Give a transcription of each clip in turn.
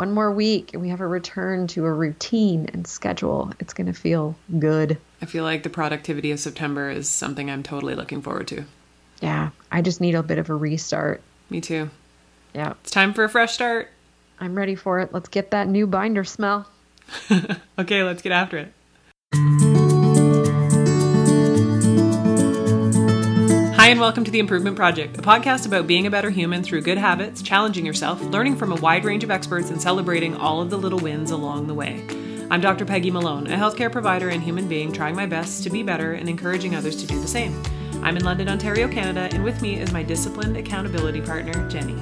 one more week and we have a return to a routine and schedule. It's going to feel good. I feel like the productivity of September is something I'm totally looking forward to. Yeah, I just need a bit of a restart. Me too. Yeah. It's time for a fresh start. I'm ready for it. Let's get that new binder smell. okay, let's get after it. And welcome to The Improvement Project, a podcast about being a better human through good habits, challenging yourself, learning from a wide range of experts, and celebrating all of the little wins along the way. I'm Dr. Peggy Malone, a healthcare provider and human being trying my best to be better and encouraging others to do the same. I'm in London, Ontario, Canada, and with me is my disciplined accountability partner, Jenny.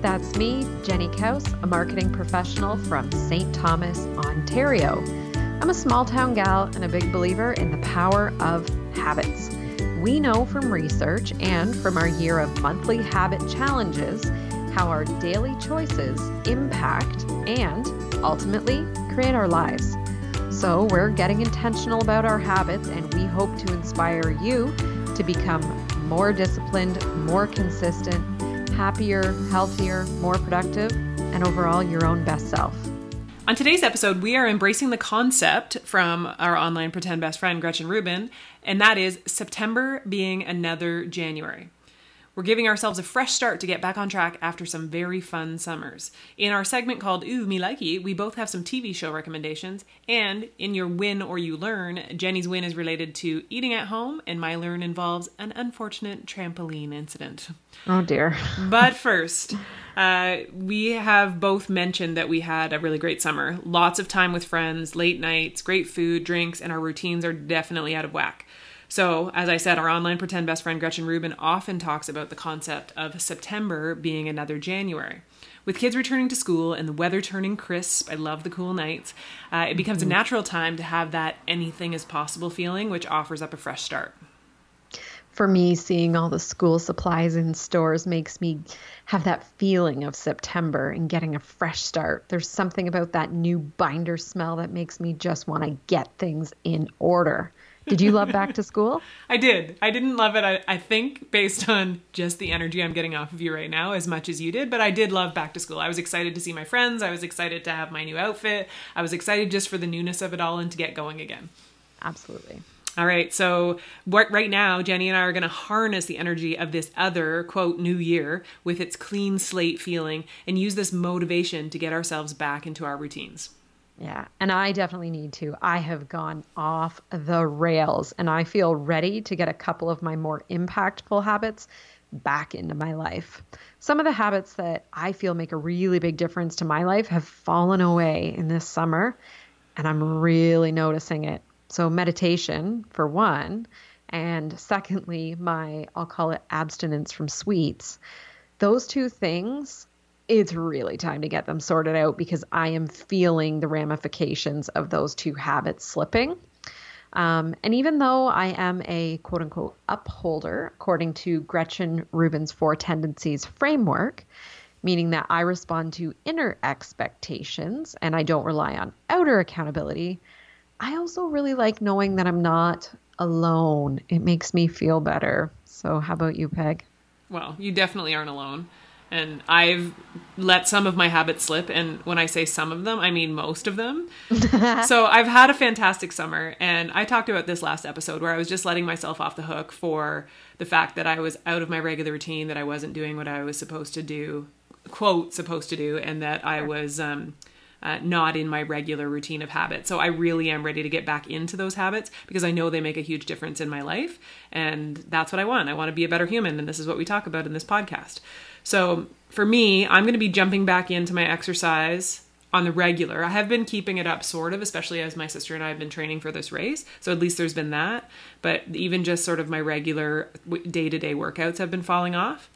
That's me, Jenny Kaus, a marketing professional from St. Thomas, Ontario. I'm a small town gal and a big believer in the power of habits. We know from research and from our year of monthly habit challenges how our daily choices impact and ultimately create our lives. So, we're getting intentional about our habits and we hope to inspire you to become more disciplined, more consistent, happier, healthier, more productive, and overall your own best self. On today's episode, we are embracing the concept from our online pretend best friend, Gretchen Rubin, and that is September being another January. We're giving ourselves a fresh start to get back on track after some very fun summers. In our segment called Ooh, Me Likey, we both have some TV show recommendations. And in your win or you learn, Jenny's win is related to eating at home, and my learn involves an unfortunate trampoline incident. Oh dear. but first, uh, we have both mentioned that we had a really great summer. Lots of time with friends, late nights, great food, drinks, and our routines are definitely out of whack. So, as I said, our online pretend best friend Gretchen Rubin often talks about the concept of September being another January. With kids returning to school and the weather turning crisp, I love the cool nights, uh, it becomes mm-hmm. a natural time to have that anything is possible feeling, which offers up a fresh start. For me, seeing all the school supplies in stores makes me have that feeling of September and getting a fresh start. There's something about that new binder smell that makes me just want to get things in order. Did you love back to school? I did. I didn't love it, I, I, think, based on just the energy I'm getting off of you right now, as much as you did, but I did love back to school. I was excited to see my friends. I was excited to have my new outfit. I was excited just for the newness of it all and to get going again. Absolutely. All right, so right now, Jenny and I are going to harness the energy of this other, quote, new year with its clean slate feeling and use this motivation to get ourselves back into our routines. Yeah, and I definitely need to. I have gone off the rails and I feel ready to get a couple of my more impactful habits back into my life. Some of the habits that I feel make a really big difference to my life have fallen away in this summer, and I'm really noticing it. So, meditation, for one, and secondly, my, I'll call it abstinence from sweets. Those two things it's really time to get them sorted out because I am feeling the ramifications of those two habits slipping. Um, and even though I am a quote unquote upholder, according to Gretchen Rubin's Four Tendencies framework, meaning that I respond to inner expectations and I don't rely on outer accountability, I also really like knowing that I'm not alone. It makes me feel better. So, how about you, Peg? Well, you definitely aren't alone and I've let some of my habits slip. And when I say some of them, I mean most of them. so I've had a fantastic summer. And I talked about this last episode where I was just letting myself off the hook for the fact that I was out of my regular routine, that I wasn't doing what I was supposed to do, quote, supposed to do, and that I was. Um, uh, not in my regular routine of habits. So I really am ready to get back into those habits because I know they make a huge difference in my life. And that's what I want. I want to be a better human. And this is what we talk about in this podcast. So for me, I'm going to be jumping back into my exercise on the regular. I have been keeping it up sort of, especially as my sister and I have been training for this race. So at least there's been that. But even just sort of my regular day to day workouts have been falling off.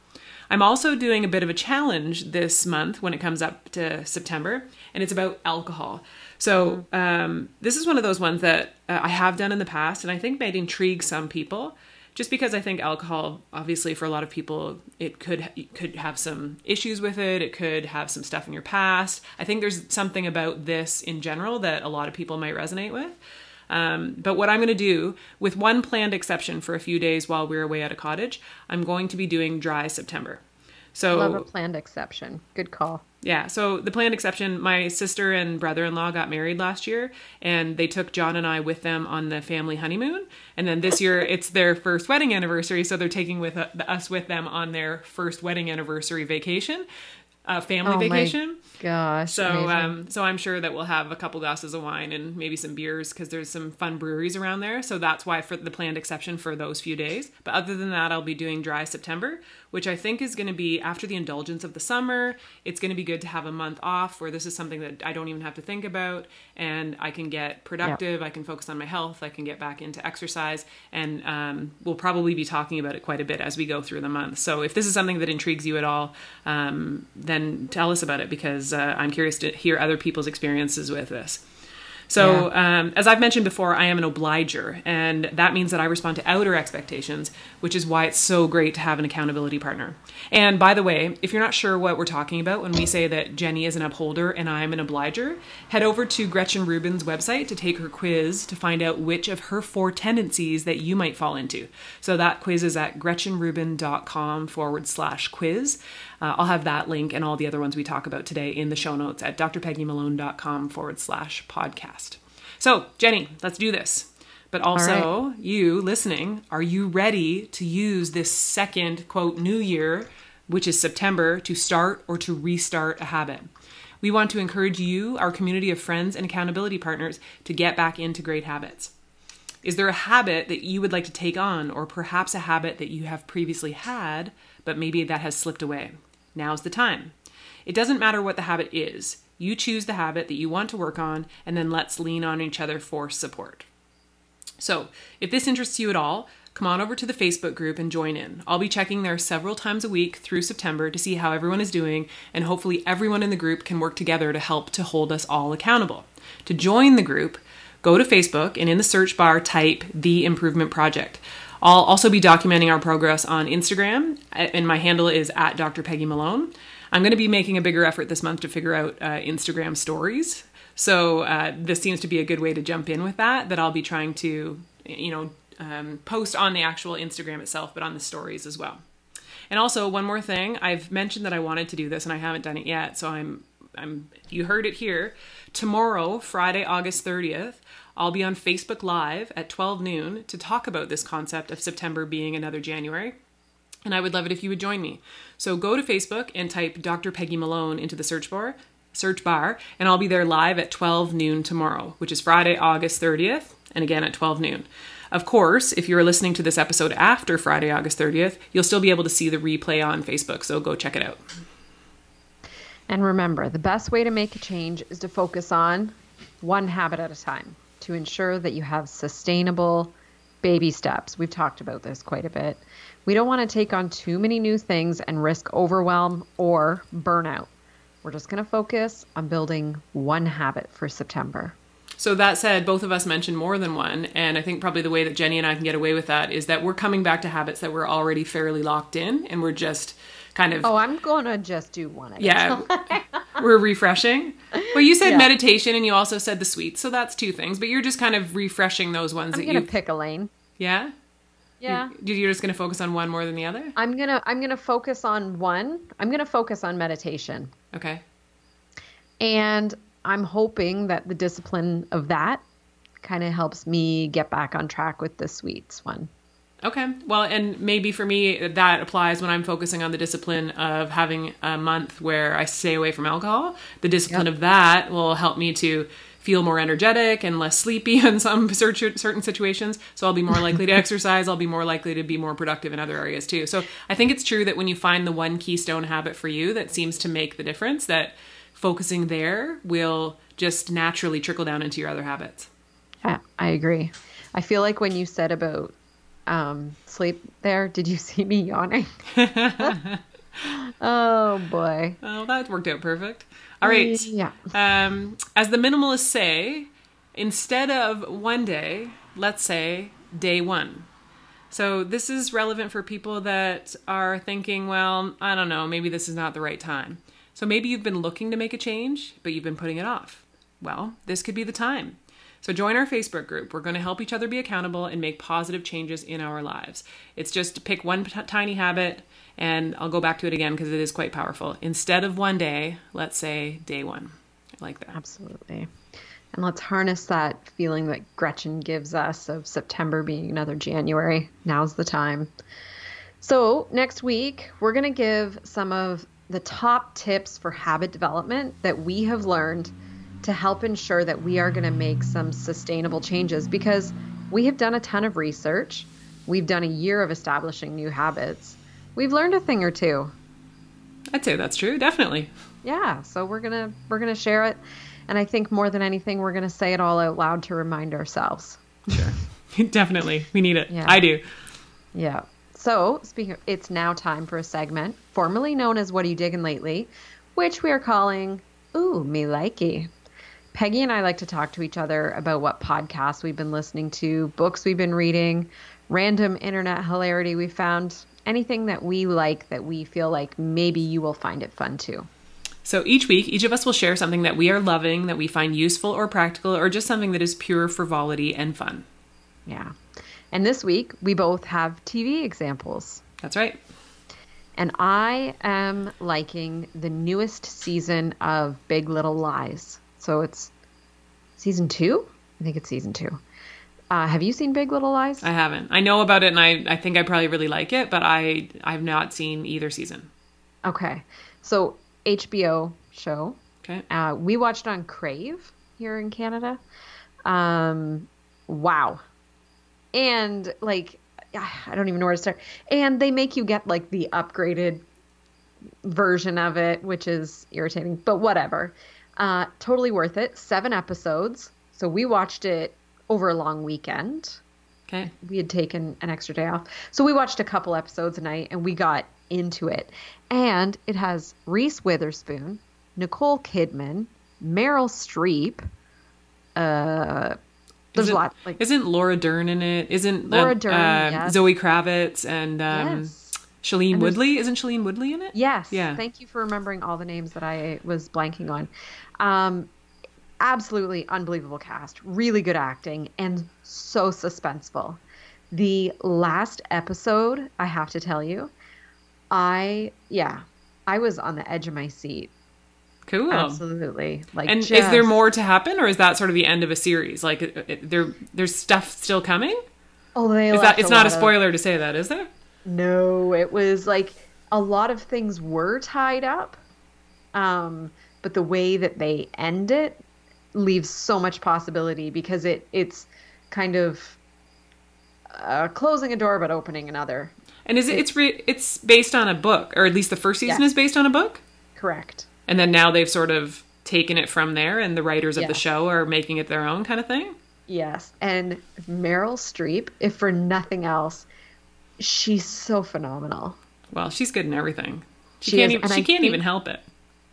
I'm also doing a bit of a challenge this month when it comes up to September, and it's about alcohol. So um, this is one of those ones that uh, I have done in the past, and I think might intrigue some people just because I think alcohol, obviously, for a lot of people, it could could have some issues with it. It could have some stuff in your past. I think there's something about this in general that a lot of people might resonate with. Um, but what I'm going to do, with one planned exception for a few days while we're away at a cottage, I'm going to be doing dry September. So love a planned exception. Good call. Yeah. So the planned exception, my sister and brother in law got married last year and they took John and I with them on the family honeymoon. And then this year it's their first wedding anniversary. So they're taking with us with them on their first wedding anniversary vacation, uh, family Oh vacation. Gosh. So, um, so I'm sure that we'll have a couple glasses of wine and maybe some beers because there's some fun breweries around there. So that's why for the planned exception for those few days. But other than that, I'll be doing dry September, which I think is going to be after the indulgence of the summer. It's going to be good to have a month off where this is something that I don't even have to think about, and I can get productive. I can focus on my health. I can get back into exercise, and um, we'll probably be talking about it quite a bit as we go through the month. So if this is something that intrigues you at all, um, then tell us about it because uh, I'm curious to hear other people's experiences with this. So, um, as I've mentioned before, I am an obliger, and that means that I respond to outer expectations, which is why it's so great to have an accountability partner. And by the way, if you're not sure what we're talking about when we say that Jenny is an upholder and I'm an obliger, head over to Gretchen Rubin's website to take her quiz to find out which of her four tendencies that you might fall into. So that quiz is at gretchenrubin.com forward slash quiz. Uh, I'll have that link and all the other ones we talk about today in the show notes at drpeggymalone.com forward slash podcast. So, Jenny, let's do this. But also, you listening, are you ready to use this second, quote, new year, which is September, to start or to restart a habit? We want to encourage you, our community of friends and accountability partners, to get back into great habits. Is there a habit that you would like to take on, or perhaps a habit that you have previously had, but maybe that has slipped away? Now's the time. It doesn't matter what the habit is. You choose the habit that you want to work on, and then let's lean on each other for support. So, if this interests you at all, come on over to the Facebook group and join in. I'll be checking there several times a week through September to see how everyone is doing, and hopefully, everyone in the group can work together to help to hold us all accountable. To join the group, go to Facebook and in the search bar type The Improvement Project. I'll also be documenting our progress on Instagram, and my handle is at Dr. Peggy Malone. I'm going to be making a bigger effort this month to figure out uh, Instagram stories. So uh, this seems to be a good way to jump in with that. That I'll be trying to, you know, um, post on the actual Instagram itself, but on the stories as well. And also one more thing, I've mentioned that I wanted to do this and I haven't done it yet. So I'm, I'm. You heard it here. Tomorrow, Friday, August 30th, I'll be on Facebook Live at 12 noon to talk about this concept of September being another January. And I would love it if you would join me. So go to Facebook and type Dr. Peggy Malone into the search bar, search bar, and I'll be there live at 12 noon tomorrow, which is Friday, August 30th, and again at 12 noon. Of course, if you're listening to this episode after Friday, August 30th, you'll still be able to see the replay on Facebook, so go check it out. And remember, the best way to make a change is to focus on one habit at a time to ensure that you have sustainable baby steps. We've talked about this quite a bit. We don't want to take on too many new things and risk overwhelm or burnout. We're just going to focus on building one habit for September. So that said, both of us mentioned more than one, and I think probably the way that Jenny and I can get away with that is that we're coming back to habits that we're already fairly locked in, and we're just kind of Oh, I'm going to just do one yeah. we're refreshing. Well, you said Yeah. meditation, and you also said the sweets, so that's two things. But you're just kind of refreshing those ones I'm that you pick a lane. yeah. Yeah. You- You're just going to focus on one more than the other. I'm to I'm going to focus on one. I'm going to focus on meditation. Okay. And I'm hoping that the discipline of that kind of helps me get back on track with the sweets one. Okay. Well, and maybe for me that applies when I'm focusing on the discipline of having a month where I stay away from alcohol. The discipline Yep. of that will help me to feel more energetic and less sleepy in some cer- certain situations. So I'll be more likely to exercise. I'll be more likely to be more productive in other areas too. So I think it's true that when you find the one keystone habit for you that seems to make the difference, that focusing there will just naturally trickle down into your other habits. Yeah, I agree. I feel like when you said about um, sleep there, did you see me yawning? oh boy. Oh, that worked out perfect. All right. Yeah. Um, as the minimalists say, instead of one day, let's say day one. So this is relevant for people that are thinking, well, I don't know, maybe this is not the right time. So maybe you've been looking to make a change, but you've been putting it off. Well, this could be the time. So join our Facebook group. We're going to help each other be accountable and make positive changes in our lives. It's just to pick one t- tiny habit And I'll go back to it again because it is quite powerful. Instead of one day, let's say day one. I like that. Absolutely. And let's harness that feeling that Gretchen gives us of September being another January. Now's the time. So, next week, we're going to give some of the top tips for habit development that we have learned to help ensure that we are going to make some sustainable changes because we have done a ton of research. We've done a year of establishing new habits. We've learned a thing or two. I'd say that's true, definitely. Yeah, so we're going to we're going to share it and I think more than anything we're going to say it all out loud to remind ourselves. Sure. definitely. We need it. Yeah. I do. Yeah. So, speaking of, it's now time for a segment formerly known as What Are You Digging Lately, which we are calling Ooh, Me Likey. Peggy and I like to talk to each other about what podcasts we've been listening to, books we've been reading, random internet hilarity we found, anything that we like that we feel like maybe you will find it fun too. So each week, each of us will share something that we are loving, that we find useful or practical, or just something that is pure frivolity and fun. Yeah. And this week, we both have TV examples. That's right. And I am liking the newest season of Big Little Lies. So it's season two? I think it's season two. Uh, have you seen Big Little Lies? I haven't. I know about it, and I, I think I probably really like it, but I I've not seen either season. Okay, so HBO show. Okay. Uh, we watched on Crave here in Canada. Um, wow, and like I don't even know where to start. And they make you get like the upgraded version of it, which is irritating, but whatever. Uh, totally worth it. Seven episodes. So we watched it over a long weekend. Okay. We had taken an extra day off. So we watched a couple episodes a night and we got into it. And it has Reese Witherspoon, Nicole Kidman, Meryl Streep. Uh, there's a lot. Like, isn't Laura Dern in it? Isn't Laura uh, Dern, uh, yes. Zoe Kravitz and um, Yes. Shailene Woodley? Isn't Shailene Woodley in it? Yes. Yeah. Thank you for remembering all the names that I was blanking on. Um, absolutely unbelievable cast, really good acting, and so suspenseful. The last episode, I have to tell you, I yeah, I was on the edge of my seat. Cool. Absolutely. Like, And is there more to happen, or is that sort of the end of a series? Like, it, it- there, there's stuff still coming. Oh, they Is that? It's not a lot of- spoiler to say that, is there? No, it was like a lot of things were tied up. Um, but the way that they end it leaves so much possibility because it it's kind of uh, closing a door but opening another. And is it? It's re, it's based on a book, or at least the first season Yeah. is based on a book. Correct. And then now they've sort of taken it from there, and the writers of the show are making it their own kind of thing. Yes. And Meryl Streep, if for nothing else, she's so phenomenal. Well, she's good in everything. She, She can't. is, even, she I can't think- even help it.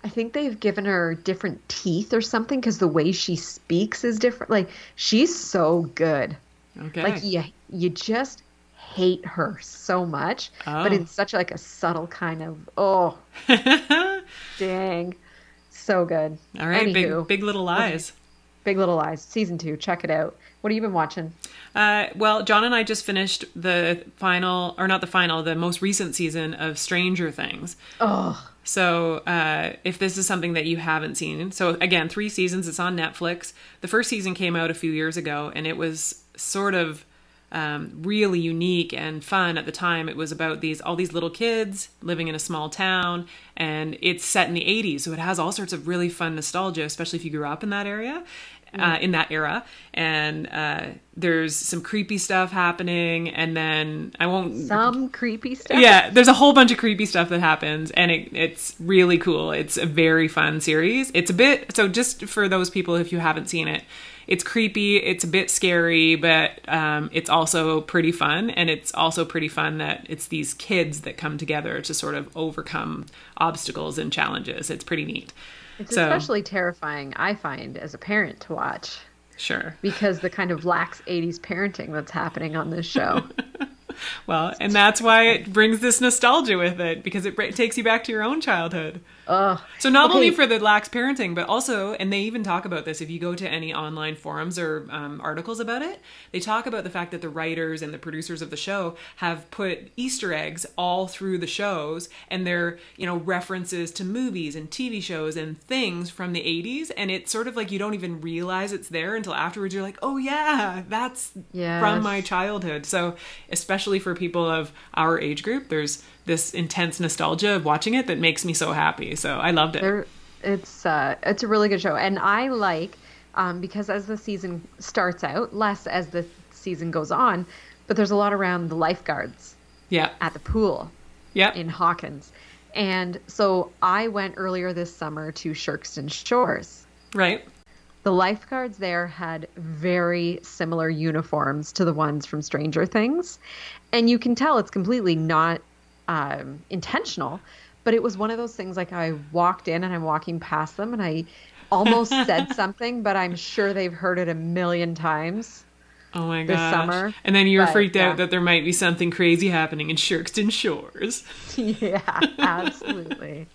I think they've given her different teeth or something because the way she speaks is different. Like she's so good. Okay. Like you, you just hate her so much, but Oh. in such like a subtle kind of oh dang, so good. All right. Anywho, Big Big Little Lies. Big Little Lies season two. Check it out. What have you been watching? Uh, well, John and I just finished the final, or not the final, the most recent season of Stranger Things. Oh, So, uh, if this is something that you haven't seen, so again, three seasons, it's on Netflix. The first season came out a few years ago, and it was sort of um, really unique and fun at the time. It was about these all these little kids living in a small town, and it's set in the '80s, so it has all sorts of really fun nostalgia, especially if you grew up in that area. Uh, in that era, and uh, there's some creepy stuff happening, and then I won't some creepy stuff. yeah, there's a whole bunch of creepy stuff that happens, and it, it's really cool. It's a very fun series. It's a bit so just for those people if you haven't seen it, it's creepy. It's a bit scary, but um, it's also pretty fun, and it's also pretty fun that it's these kids that come together to sort of overcome obstacles and challenges. It's pretty neat. It's So- especially terrifying, I find, as a parent to watch Sure. because the kind of lax '80s parenting that's happening on this show. well, and that's why it brings this nostalgia with it because it, takes you back to your own childhood. Ugh. So not Okay. only for the lax parenting, but also, and they even talk about this if you go to any online forums or um, articles about it, they talk about the fact that the writers and the producers of the show have put Easter eggs all through the shows, and they're you know references to movies and TV shows and things from the '80s, and it's sort of like you don't even realize it's there until afterwards. You're like, oh yeah, that's Yes. from my childhood. So especially for people of our age group, there's this intense nostalgia of watching it that makes me so happy. So I loved it. They're, it's uh, it's a really good show, and I like um, because as the season starts out, less as the season goes on, but there's a lot around the lifeguards Yeah. at the pool Yep. in Hawkins, and so I went earlier this summer to Sherkston Shores. Right. The lifeguards there had very similar uniforms to the ones from Stranger Things, and you can tell it's completely not um, intentional. But it was one of those things like I walked in and I'm walking past them and I almost said something, but I'm sure they've heard it a million times. Oh my This gosh. summer, and then you were but, freaked yeah. out that there might be something crazy happening in Sherkston Shores. yeah, absolutely.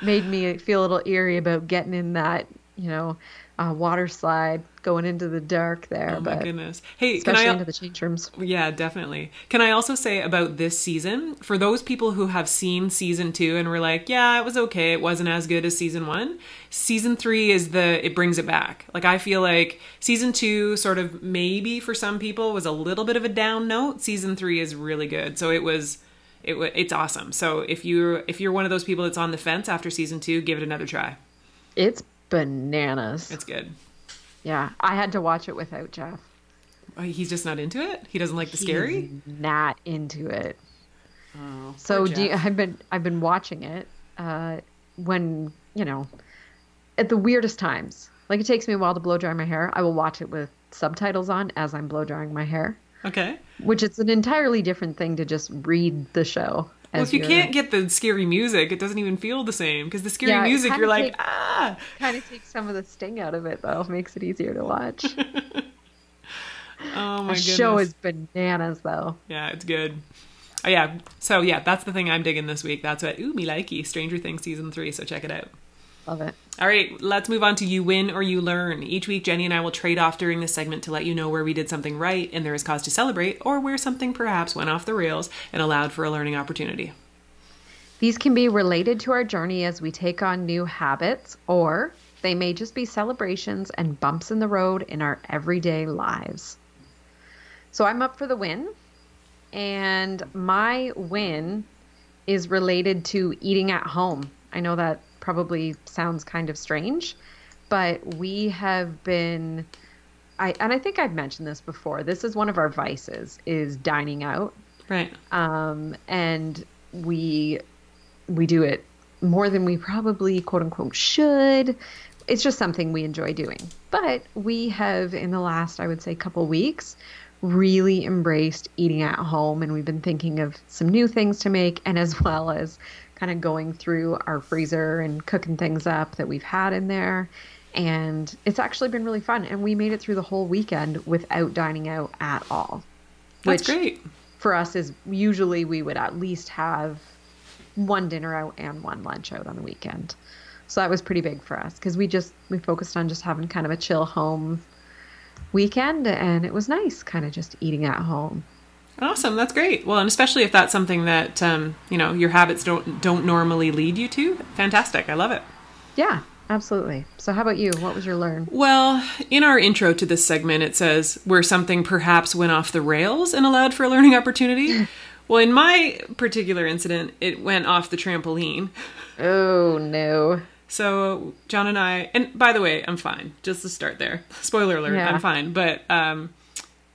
Made me feel a little eerie about getting in that, you know, uh, water slide, going into the dark there. Oh my but goodness. Hey, can I into the change rooms. Yeah, definitely. Can I also say about this season, for those people who have seen season two and were like, yeah, it was okay, it wasn't as good as season one, season three is the, it brings it back. Like, I feel like season two, sort of maybe for some people, was a little bit of a down note. Season three is really good. So it was. It, it's awesome. So if you're if you're one of those people that's on the fence after season two, give it another try. It's bananas. It's good. yeah, I had to watch it without Jeff. Oh, He's just not into it. He doesn't like the scary. Not into it. Oh, So do you, I've been I've been watching it uh, when you know at the weirdest times. Like it takes me a while to blow dry my hair. I will watch it with subtitles on as I'm blow drying my hair, okay. which is an entirely different thing to just read the show. Well, if you you're- can't get the scary music, it doesn't even feel the same. Because the scary Yeah, music, you're like, takes- ah. kind of takes some of the sting out of it though, makes it easier to watch. Oh my the goodness. show is bananas though. Yeah, it's good. Oh, yeah. So yeah, that's the thing I'm digging this week. That's what ooh me likey Stranger Things season three. So check it out. Love it. All right, let's move on to you win or you learn. Each week, Jenny and I will trade off during this segment to let you know where we did something right and there is cause to celebrate, or where something perhaps went off the rails and allowed for a learning opportunity. These can be related to our journey as we take on new habits, or they may just be celebrations and bumps in the road in our everyday lives. So I'm up for the win, and my win is related to eating at home. I know that probably sounds kind of strange, but we have been I and I think I've mentioned this before. This is one of our vices is dining out Right. um, and we we do it more than we probably quote unquote should. It's just something we enjoy doing. But we have in the last, I would say, couple weeks, really embraced eating at home, and we've been thinking of some new things to make, and as well as kind of going through our freezer and cooking things up that we've had in there. And it's actually been really fun, and we made it through the whole weekend without dining out at all. That's which- great. for us is usually we would at least have one dinner out and one lunch out on the weekend. So that was pretty big for us because we just we focused on just having kind of a chill home weekend and it was nice kind of just eating at home. Awesome, that's great. Well, and especially if that's something that um, you know your habits don't don't normally lead you to, fantastic. I love it. Yeah, absolutely. So how about you? What was your learn? Well, in our intro to this segment, it says where something perhaps went off the rails and allowed for a learning opportunity. well, in my particular incident, it went off the trampoline. Oh no. So John and I, and by the way, I'm fine. Just to start there. Spoiler alert, Yeah. I'm fine. But um,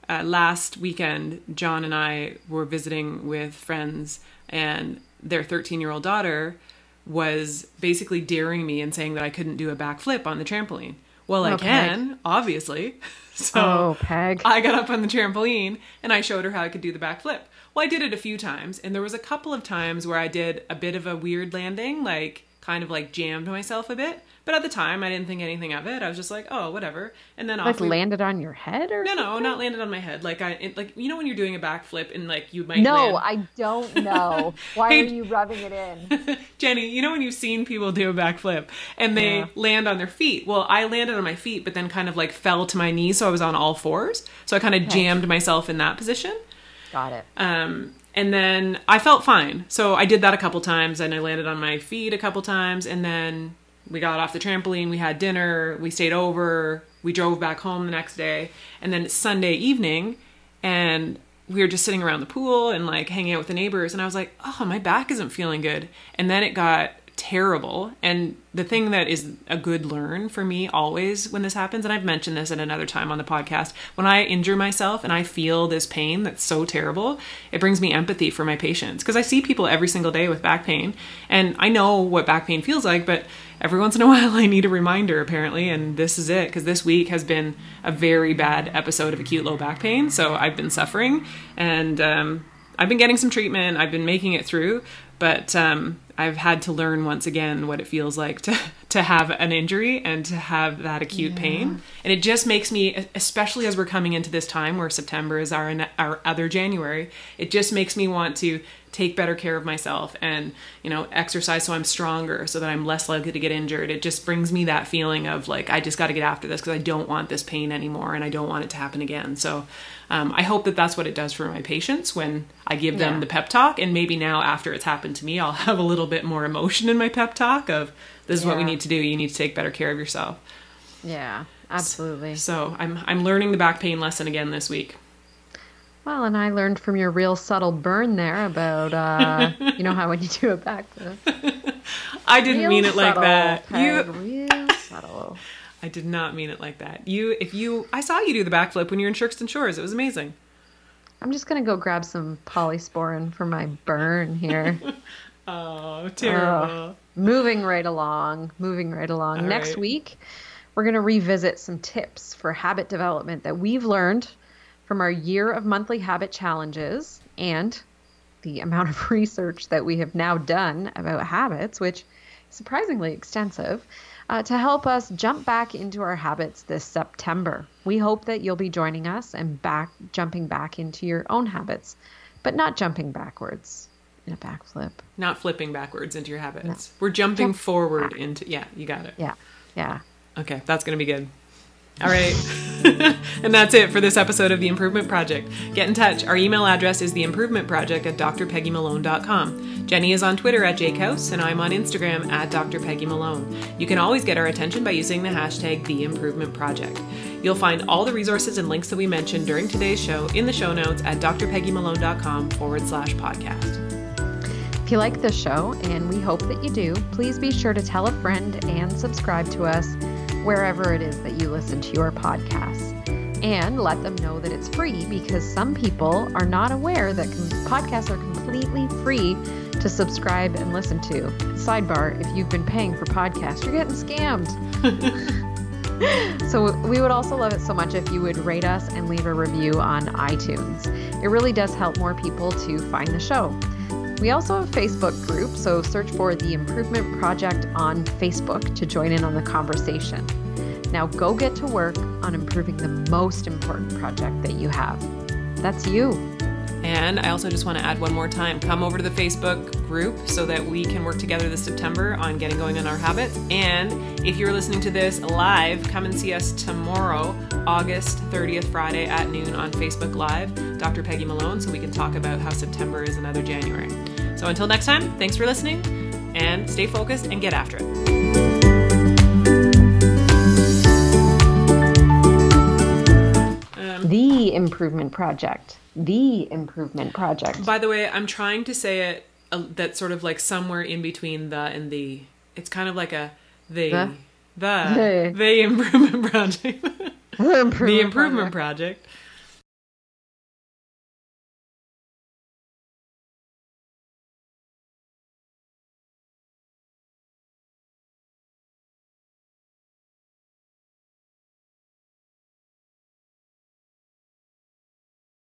uh, last weekend, John and I were visiting with friends, and their 13 year old daughter was basically daring me and saying that I couldn't do a backflip on the trampoline. Well, I Oh, Peg. can, obviously. So Oh, Peg. I got up on the trampoline and I showed her how I could do the backflip. Well, I did it a few times, and there was a couple of times where I did a bit of a weird landing, like kind of like jammed myself a bit. But at the time, I didn't think anything of it. I was just like, oh, whatever. And then Like we- landed on your head or no, no, something? not landed on my head. Like I, it, like you know when you're doing a backflip and like you might No, land- I don't know. Why Hey- are you rubbing it in? Jenny, you know when you've seen people do a backflip and they Yeah. land on their feet? Well, I landed on my feet, but then kind of like fell to my knees, so I was on all fours. So I kind of jammed myself in that position. Got it. Um, and then I felt fine. So I did that a couple times and I landed on my feet a couple times. And then we got off the trampoline, we had dinner, we stayed over, we drove back home the next day. And then it's Sunday evening and we were just sitting around the pool and like hanging out with the neighbors. And I was like, oh, my back isn't feeling good. And then it got terrible. And the thing that is a good learn for me always when this happens, and I've mentioned this at another time on the podcast, when I injure myself and I feel this pain that's so terrible, it brings me empathy for my patients because I see people every single day with back pain and I know what back pain feels like, but every once in a while I need a reminder apparently, and this is it because this week has been a very bad episode of acute low back pain. So I've been suffering and, um, I've been getting some treatment. I've been making it through, but um, I've had to learn once again what it feels like to to have an injury and to have that acute pain. And it just makes me, especially as we're coming into this time where September is our our other January, it just makes me want to take better care of myself and you know exercise so I'm stronger so that I'm less likely to get injured. It just brings me that feeling of like I just got to get after this because I don't want this pain anymore and I don't want it to happen again. So um, I hope that that's what it does for my patients when I give them Yeah. the pep talk. And maybe now after it's happened to me, I'll have a little bit more emotion in my pep talk of this is what we need to do. You need to take better care of yourself. Yeah, absolutely. So I'm I'm learning the back pain lesson again this week. Well, and I learned from your real subtle burn there about, uh, you know how when you do a backflip. I didn't Real mean it like that. Peg, You real subtle. I did not mean it like that. You if you I saw you do the backflip when you were in Sherkston Shores. It was amazing. I'm just gonna go grab some polysporin for my burn here. Oh, terrible. moving right along, moving right along. All Next right. week, we're going to revisit some tips for habit development that we've learned from our year of monthly habit challenges and the amount of research that we have now done about habits, which is surprisingly extensive, uh, to help us jump back into our habits this September. We hope that you'll be joining us and back jumping back into your own habits, but not jumping backwards in a backflip. Not flipping backwards into your habits. We're jumping Jump forward back. into yeah, you got it. Yeah, yeah. Okay, that's going to be good. All right. and that's it for this episode of The Improvement Project. Get in touch. Our email address is theimprovementproject at drpeggymalone.com. Jenny is on Twitter at jakehouse, and I'm on Instagram at drpeggymalone. You can always get our attention by using the hashtag TheImprovementProject. You'll find all the resources and links that we mentioned during today's show in the show notes at drpeggymalone.com forward slash podcast. If you like this show, and we hope that you do, please be sure to tell a friend and subscribe to us wherever it is that you listen to your podcasts. And let them know that it's free because some people are not aware that podcasts are completely free to subscribe and listen to. Sidebar if you've been paying for podcasts, you're getting scammed. So we would also love it so much if you would rate us and leave a review on iTunes. It really does help more people to find the show. We also have a Facebook group, so search for the Improvement Project on Facebook to join in on the conversation. Now go get to work on improving the most important project that you have. That's you. And I also just want to add one more time come over to the Facebook group so that we can work together this September on getting going on our habits. And if you're listening to this live, come and see us tomorrow, August 30th, Friday at noon on Facebook Live, Dr. Peggy Malone, so we can talk about how September is another January. So until next time, thanks for listening and stay focused and get after it. Um, the Improvement Project. The Improvement Project. By the way, I'm trying to say it uh, that's sort of like somewhere in between the and the. It's kind of like a the The? the The. the improvement project. The Improvement, the improvement Project. project.